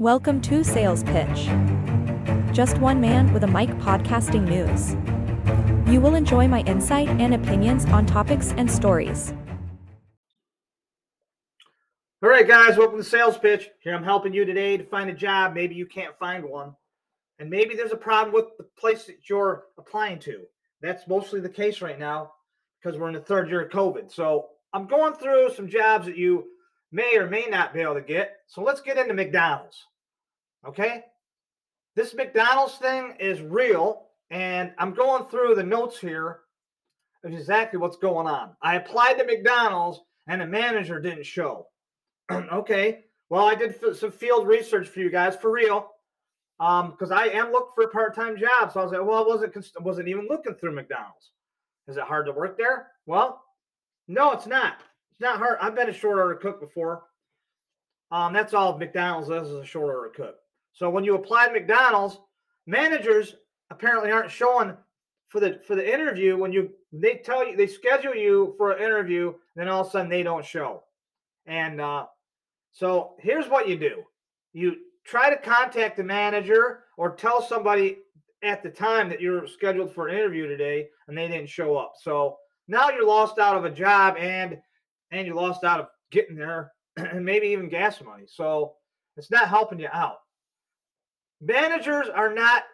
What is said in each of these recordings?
Welcome to Sales Pitch. Just one man with a mic podcasting news. You will enjoy my insight and opinions on topics and stories. All right, guys, welcome to Sales Pitch. Here I'm helping you today to find a job. Maybe you can't find one. And maybe there's a problem with the place that you're applying to. That's mostly the case right now because we're in the third year of COVID. So I'm going through some jobs that you may or may not be able to get. So let's get into McDonald's. Okay? This McDonald's thing is real, and I'm going through the notes here of exactly what's going on. I applied to McDonald's, and the manager didn't show. okay, well, I did some field research for you guys for real, um, because I am looking for a part-time job. So I was like, well, I wasn't wasn't even looking through McDonald's. Is it hard to work there? Well, no, it's not. It's not hard. I've been a short order cook before. Um, that's all McDonald's is, a short order cook. So when you apply to McDonald's, managers apparently aren't showing for the for the interview when you they tell you they schedule you for an interview, then all of a sudden they don't show. And uh, so here's what you do: you try to contact the manager or tell somebody at the time that you're scheduled for an interview today and they didn't show up. So now you're lost out of a job and and you lost out of getting there and maybe even gas money. So it's not helping you out. Managers are not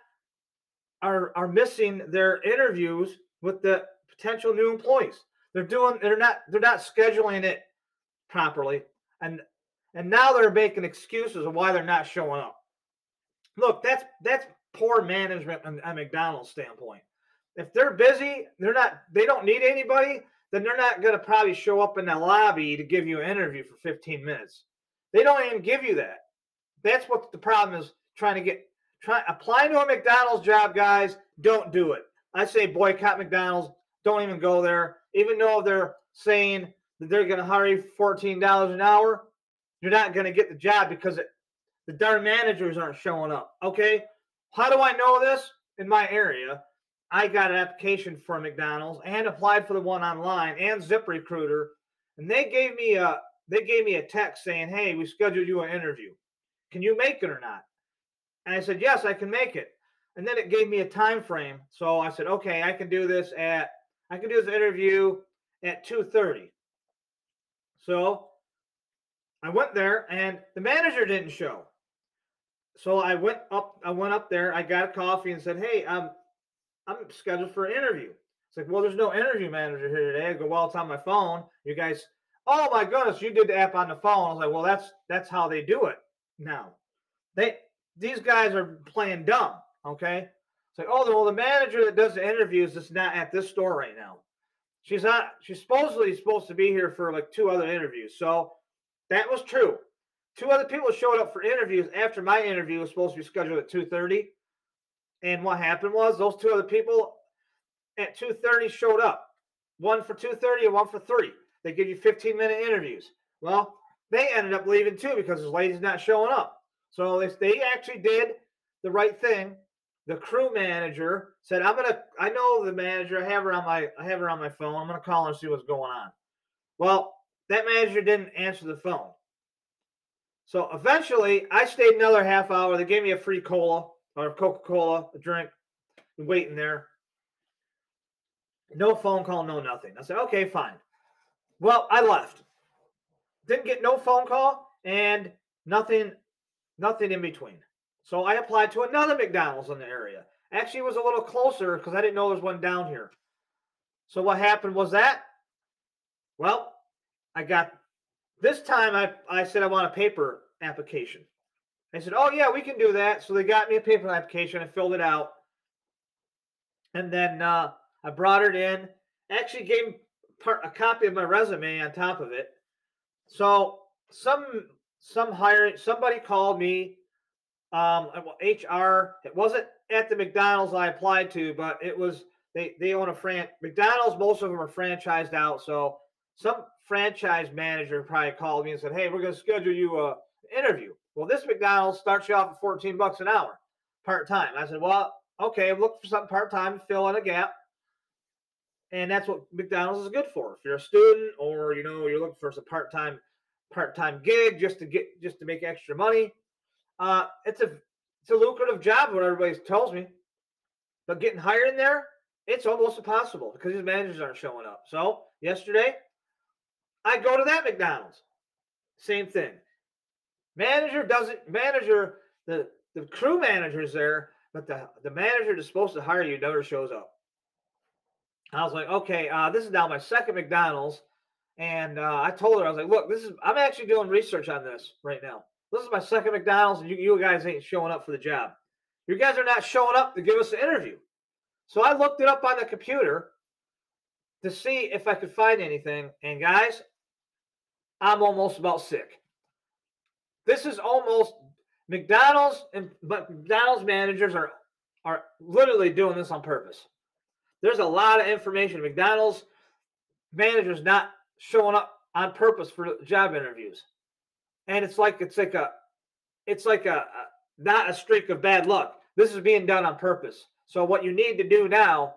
are are missing their interviews with the potential new employees. They're doing they're not they're not scheduling it properly. And and now they're making excuses of why they're not showing up. Look, that's that's poor management on, on McDonald's standpoint. If they're busy, they're not they don't need anybody, then they're not going to probably show up in the lobby to give you an interview for 15 minutes. They don't even give you that. That's what the problem is trying to get try apply to a McDonald's job, guys. Don't do it. I say boycott McDonald's. Don't even go there. Even though they're saying that they're going to hire you $14 an hour, you're not going to get the job because it, the darn managers aren't showing up. Okay. How do I know this? In my area, I got an application for McDonald's and applied for the one online and ZipRecruiter, and they gave me a they gave me a text saying, "Hey, we scheduled you an interview. Can you make it or not?" And I said, "Yes, I can make it." And then it gave me a time frame, so I said, "Okay, I can do this at I can do this interview at 2:30." So I went there, and the manager didn't show. So I went up. I went up there. I got a coffee and said, "Hey, um, I'm scheduled for an interview. It's like, well, there's no interview manager here today. I go, well, it's on my phone. You guys, oh my goodness, you did the app on the phone. I was like, well, that's that's how they do it now. They these guys are playing dumb. Okay. It's like, oh, well, the manager that does the interviews is not at this store right now. She's not. She's supposedly supposed to be here for like two other interviews. So that was true. Two other people showed up for interviews after my interview was supposed to be scheduled at two thirty. And what happened was those two other people at 2:30 showed up. One for 2:30 and one for 3. They give you 15 minute interviews. Well, they ended up leaving too because this lady's not showing up. So they, they actually did the right thing. The crew manager said, "I'm gonna. I know the manager. I have her on my. I have her on my phone. I'm gonna call her and see what's going on." Well, that manager didn't answer the phone. So eventually, I stayed another half hour. They gave me a free cola or Coca Cola, a drink, waiting there. No phone call, no nothing. I said, okay, fine. Well, I left. Didn't get no phone call and nothing, nothing in between. So I applied to another McDonald's in the area. Actually, was a little closer because I didn't know there was one down here. So what happened was that, well, I got this time I, I said I want a paper application. I said, "Oh yeah, we can do that." So they got me a paper application. I filled it out, and then uh, I brought it in. Actually, gave part a copy of my resume on top of it. So some some hiring somebody called me. Um, HR. It wasn't at the McDonald's I applied to, but it was they they own a fran McDonald's. Most of them are franchised out, so some franchise manager probably called me and said, "Hey, we're going to schedule you a interview." Well, this McDonald's starts you off at 14 bucks an hour, part time. I said, well, okay, I'm looking for something part time to fill in a gap. And that's what McDonald's is good for. If you're a student or you know you're looking for some part time part time gig just to get just to make extra money, Uh, it's a it's a lucrative job, what everybody tells me. But getting hired in there, it's almost impossible because these managers aren't showing up. So yesterday, I go to that McDonald's. Same thing. Manager doesn't manager the the crew manager's there, but the the manager that's supposed to hire you never shows up. I was like, okay, uh, this is now my second McDonald's, and uh, I told her I was like, look, this is I'm actually doing research on this right now. This is my second McDonald's, and you, you guys ain't showing up for the job. You guys are not showing up to give us an interview. So I looked it up on the computer to see if I could find anything, and guys, I'm almost about sick. This is almost McDonald's and but McDonald's managers are are literally doing this on purpose. There's a lot of information. McDonald's managers not showing up on purpose for job interviews, and it's like it's like a it's like a, a not a streak of bad luck. This is being done on purpose. So what you need to do now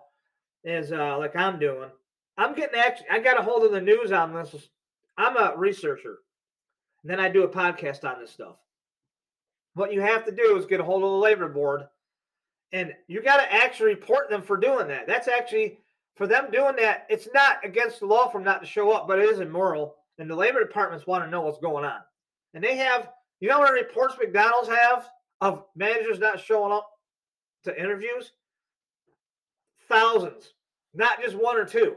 is uh, like I'm doing. I'm getting actually. I got a hold of the news on this. I'm a researcher. And then I do a podcast on this stuff. What you have to do is get a hold of the labor board and you got to actually report them for doing that. That's actually for them doing that. It's not against the law for them not to show up, but it is immoral. And the labor departments want to know what's going on. And they have, you know, what reports McDonald's have of managers not showing up to interviews? Thousands, not just one or two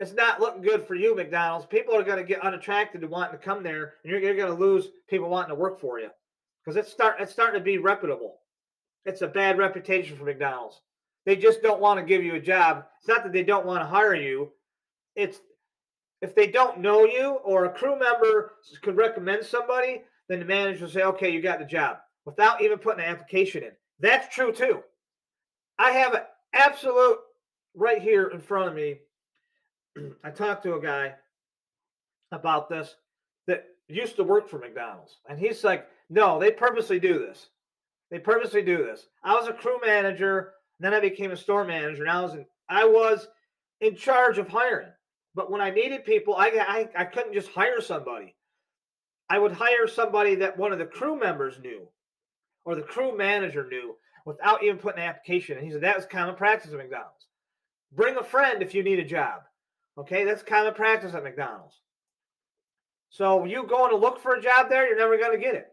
it's not looking good for you, McDonald's. People are going to get unattracted to wanting to come there, and you're, you're going to lose people wanting to work for you because it's start it's starting to be reputable. It's a bad reputation for McDonald's. They just don't want to give you a job. It's not that they don't want to hire you. It's if they don't know you or a crew member could recommend somebody, then the manager will say, "Okay, you got the job," without even putting an application in. That's true too. I have an absolute right here in front of me I talked to a guy about this that used to work for McDonald's, and he's like, "No, they purposely do this. They purposely do this." I was a crew manager, then I became a store manager, and I was in, I was in charge of hiring. But when I needed people, I, I I couldn't just hire somebody. I would hire somebody that one of the crew members knew, or the crew manager knew, without even putting an application. And he said that was common practice at McDonald's. Bring a friend if you need a job. Okay, that's common practice at McDonald's. So you going to look for a job there, you're never going to get it.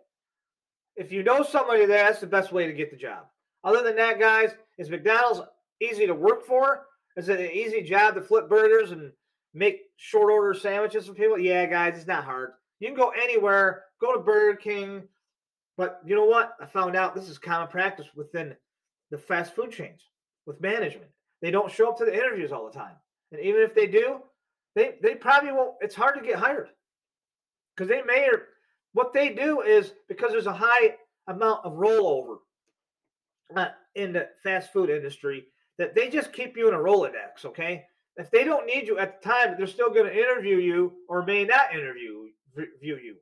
If you know somebody there, that's the best way to get the job. Other than that, guys, is McDonald's easy to work for? Is it an easy job to flip burgers and make short order sandwiches for people? Yeah, guys, it's not hard. You can go anywhere, go to Burger King. But you know what? I found out this is common practice within the fast food chains with management. They don't show up to the interviews all the time. And even if they do, they they probably won't. It's hard to get hired because they may or what they do is because there's a high amount of rollover uh, in the fast food industry that they just keep you in a Rolodex. Okay, if they don't need you at the time, they're still going to interview you or may not interview view you.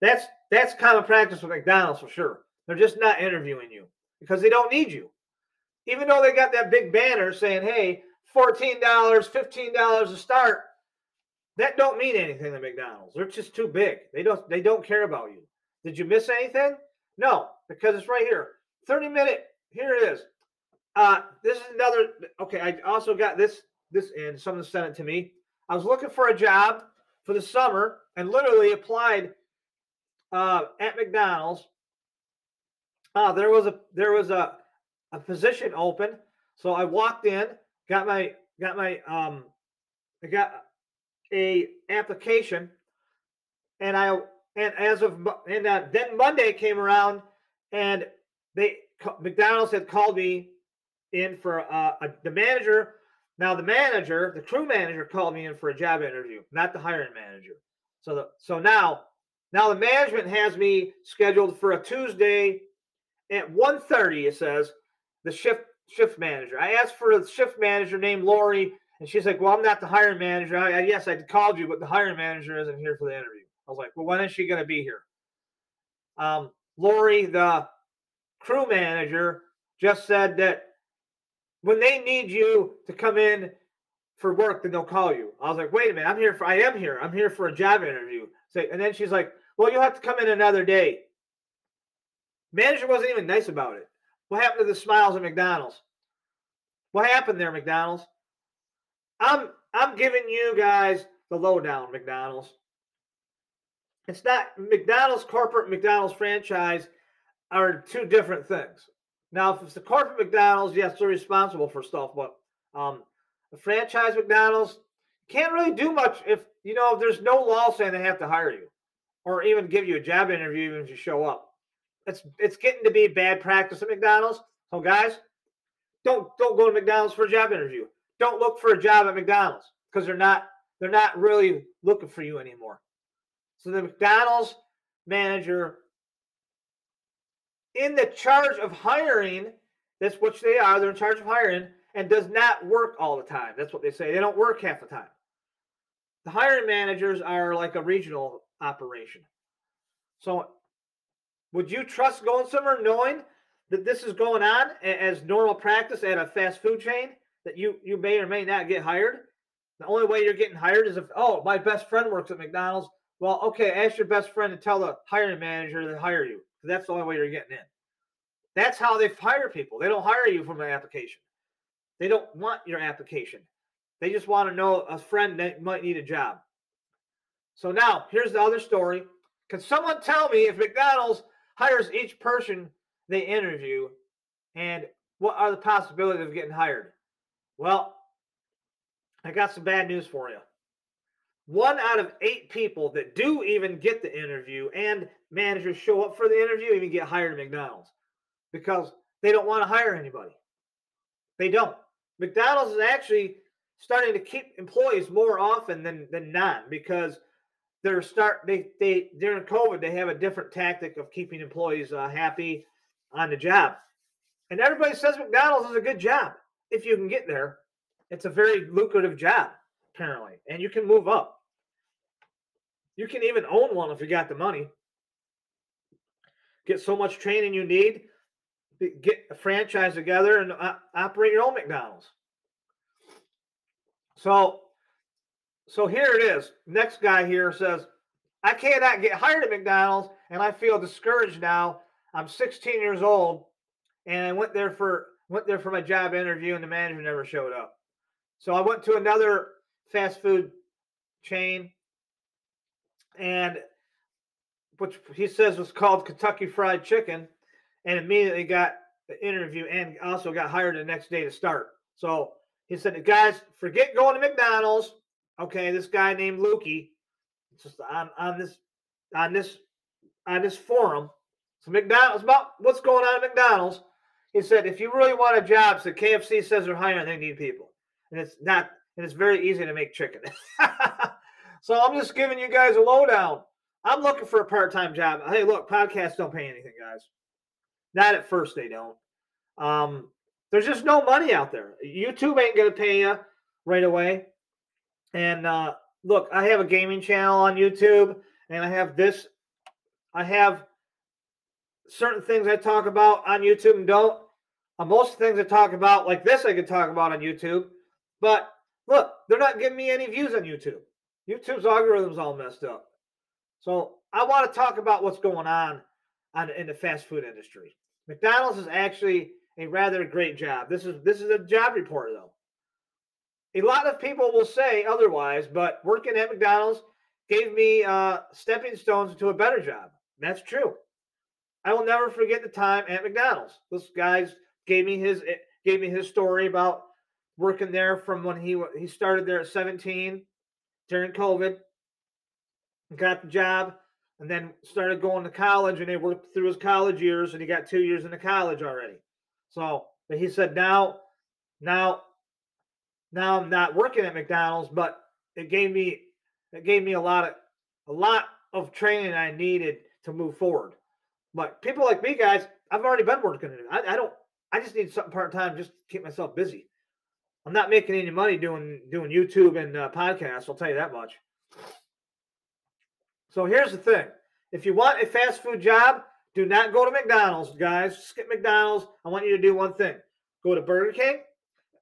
That's that's common practice with McDonald's for sure. They're just not interviewing you because they don't need you. Even though they got that big banner saying, "Hey, $14, $15 a start, that don't mean anything to McDonald's. They're just too big. They don't they don't care about you. Did you miss anything? No, because it's right here. 30 minute. Here it is. Uh, this is another. Okay, I also got this this in. Someone sent it to me. I was looking for a job for the summer and literally applied uh, at McDonald's. Uh, there was a there was a a position open, so I walked in got my got my um I got a application and I and as of and uh, then Monday came around and they McDonald's had called me in for uh, a, the manager. Now the manager, the crew manager, called me in for a job interview, not the hiring manager. So the so now now the management has me scheduled for a Tuesday at 1.30, It says the shift shift manager. I asked for a shift manager named Lori, and she's like, "Well, I'm not the hiring manager. I, I, yes, I called you, but the hiring manager isn't here for the interview." I was like, "Well, when is she going to be here?" Um, Lori, the crew manager, just said that when they need you to come in for work, then they'll call you. I was like, "Wait a minute, I'm here for. I am here. I'm here for a job interview." So, and then she's like, "Well, you'll have to come in another day." Manager wasn't even nice about it. What happened to the smiles at McDonald's? What happened there, McDonald's? I'm I'm giving you guys the lowdown, McDonald's. It's not McDonald's corporate McDonald's franchise are two different things. Now, if it's the corporate McDonald's, yes, they're responsible for stuff, but um, the franchise McDonald's can't really do much if you know if there's no law saying they have to hire you or even give you a job interview even if you show up. It's it's getting to be bad practice at McDonald's. So guys, don't don't go to McDonald's for a job interview. Don't look for a job at McDonald's because they're not they're not really looking for you anymore. So the McDonald's manager in the charge of hiring, that's what they are, they're in charge of hiring and does not work all the time. That's what they say. They don't work half the time. The hiring managers are like a regional operation. So would you trust going somewhere knowing that this is going on as normal practice at a fast food chain that you you may or may not get hired? The only way you're getting hired is if oh my best friend works at McDonald's. Well, okay, ask your best friend to tell the hiring manager to hire you. That's the only way you're getting in. That's how they hire people. They don't hire you from an application. They don't want your application. They just want to know a friend that might need a job. So now here's the other story. Can someone tell me if McDonald's hires each person they interview and what are the possibilities of getting hired? Well, I got some bad news for you. One out of eight people that do even get the interview and managers show up for the interview even get hired at McDonald's because they don't want to hire anybody. They don't. McDonald's is actually starting to keep employees more often than than not because they're start they they during COVID they have a different tactic of keeping employees uh, happy on the job, and everybody says McDonald's is a good job if you can get there. It's a very lucrative job apparently, and you can move up. You can even own one if you got the money. Get so much training you need, get a franchise together and uh, operate your own McDonald's. So so here it is. Next guy here says, I cannot get hired at McDonald's and I feel discouraged now. I'm 16 years old and I went there for went there for my job interview and the manager never showed up. So I went to another fast food chain and which he says was called Kentucky Fried Chicken and immediately got the interview and also got hired the next day to start. So he said, guys, forget going to McDonald's okay, this guy named Lukey, just on on this on this on this forum. So McDonald's about what's going on at McDonald's. He said, if you really want a job, so KFC says they're hiring, they need people, and it's not, and it's very easy to make chicken. so I'm just giving you guys a lowdown. I'm looking for a part-time job. Hey, look, podcasts don't pay anything, guys. Not at first, they don't. Um, there's just no money out there. YouTube ain't gonna pay you right away. And uh, look, I have a gaming channel on YouTube, and I have this. I have certain things I talk about on YouTube and don't. Uh, most things I talk about, like this, I could talk about on YouTube. But look, they're not giving me any views on YouTube. YouTube's algorithm's all messed up. So I want to talk about what's going on, on in the fast food industry. McDonald's is actually a rather great job. This is this is a job report though. A lot of people will say otherwise, but working at McDonald's gave me uh, stepping stones to a better job. That's true. I will never forget the time at McDonald's. This guy gave me his eh, gave me his story about working there from when he he started there at 17 during COVID, got the job, and then started going to college, and he worked through his college years, and he got two years into college already. So, but he said now, now now I'm not working at McDonald's, but it gave me it gave me a lot of a lot of training I needed to move forward. But people like me, guys, I've already been working. I, I don't. I just need something part time just to keep myself busy. I'm not making any money doing doing YouTube and uh, podcasts. I'll tell you that much. So here's the thing: if you want a fast food job, do not go to McDonald's, guys. Skip McDonald's. I want you to do one thing: go to Burger King,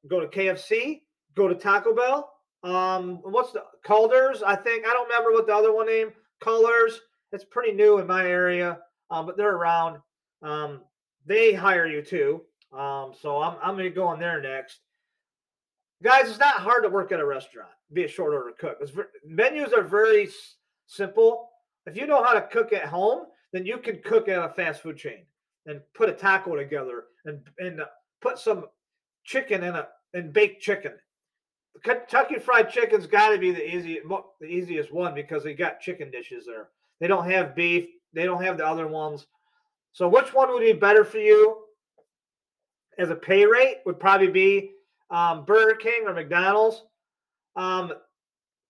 go to KFC, go to Taco Bell. Um, what's the Calder's? I think I don't remember what the other one name. Colors. It's pretty new in my area, um, but they're around. Um, they hire you too. Um, so I'm I'm gonna go on there next. Guys, it's not hard to work at a restaurant, be a short order cook. It's, menus are very s- simple. If you know how to cook at home, then you can cook at a fast food chain and put a taco together and and put some chicken in a and baked chicken. Kentucky Fried Chicken's got to be the easy the easiest one because they got chicken dishes there. They don't have beef. They don't have the other ones. So which one would be better for you as a pay rate? Would probably be um, Burger King or McDonald's. Um,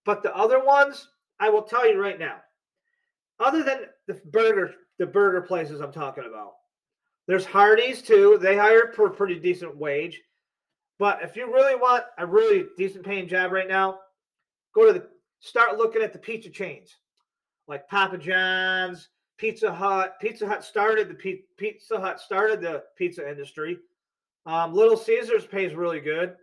but the other ones, I will tell you right now, other than the burger, the burger places I'm talking about, there's Hardee's too. They hire for a pretty decent wage. But if you really want a really decent paying job right now, go to the start looking at the pizza chains like Papa John's, Pizza Hut. Pizza Hut started the Pizza Hut started the pizza industry. Um, Little Caesars pays really good.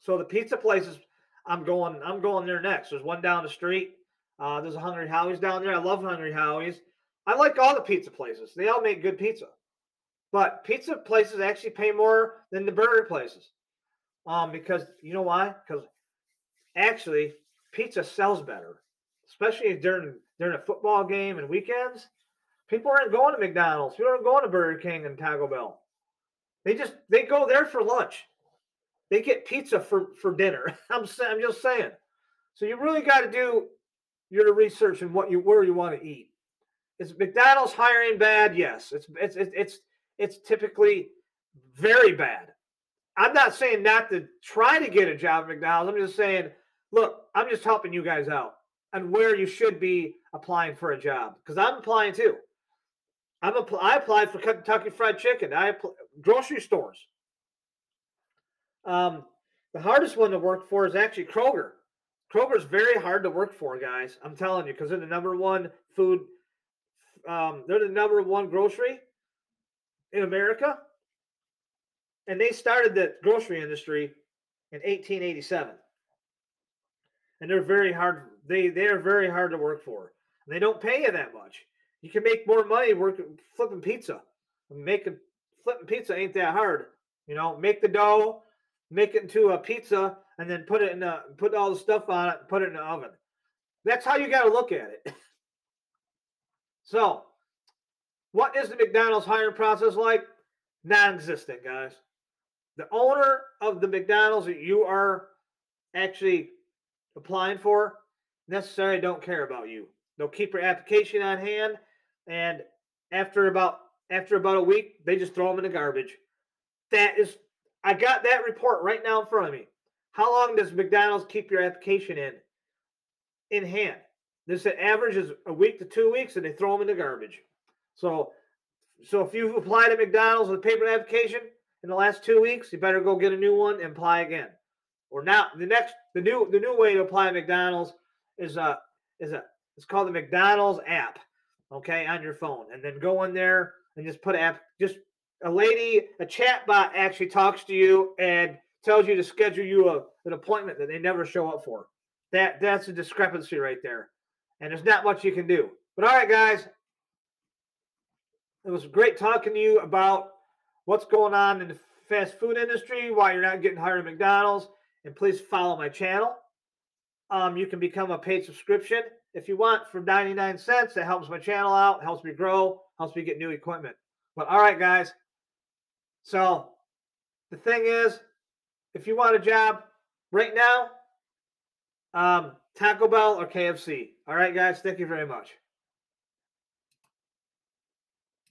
So the pizza places, I'm going. I'm going there next. There's one down the street. Uh, there's a Hungry Howie's down there. I love Hungry Howie's. I like all the pizza places. They all make good pizza. But pizza places actually pay more than the burger places. Um, because you know why? Because actually pizza sells better, especially during during a football game and weekends. People aren't going to McDonald's. People aren't going to Burger King and Taco Bell. They just they go there for lunch. They get pizza for for dinner. I'm I'm just saying. So you really got to do your research and what you where you want to eat. Is McDonald's hiring bad? Yes, it's it's it's it's typically very bad. I'm not saying not to try to get a job at McDonald's. I'm just saying, look, I'm just helping you guys out and where you should be applying for a job because I'm applying too. I'm a, I applied for Kentucky Fried Chicken. I apl- grocery stores. Um, the hardest one to work for is actually Kroger. Kroger's very hard to work for, guys. I'm telling you, because they're the number one food. Um, they're the number one grocery in America, and they started the grocery industry in 1887. And they're very hard. They they are very hard to work for. And they don't pay you that much. You can make more money working flipping pizza. Making flipping pizza ain't that hard. You know, make the dough, make it into a pizza, and then put it in the put all the stuff on it, put it in the oven. That's how you got to look at it. so, what is the McDonald's hiring process like? Non-existent, guys. The owner of the McDonald's that you are actually applying for necessarily don't care about you. They'll keep your application on hand, and after about after about a week, they just throw them in the garbage. That is, I got that report right now in front of me. How long does McDonald's keep your application in in hand? This average is a week to two weeks, and they throw them in the garbage. So, so if you've applied at McDonald's with a paper application in the last two weeks, you better go get a new one and apply again. Or now the next the new the new way to apply at McDonald's is a is a it's called the McDonald's app, okay, on your phone, and then go in there and just put app. Just a lady, a chat bot actually talks to you and tells you to schedule you a, an appointment that they never show up for. That that's a discrepancy right there, and there's not much you can do. But all right, guys, it was great talking to you about what's going on in the fast food industry, why you're not getting hired at McDonald's, and please follow my channel. Um, you can become a paid subscription if you want for 99 cents. That helps my channel out, helps me grow, helps me get new equipment. But all right, guys. So the thing is, if you want a job right now, um, Taco Bell or KFC. All right, guys. Thank you very much.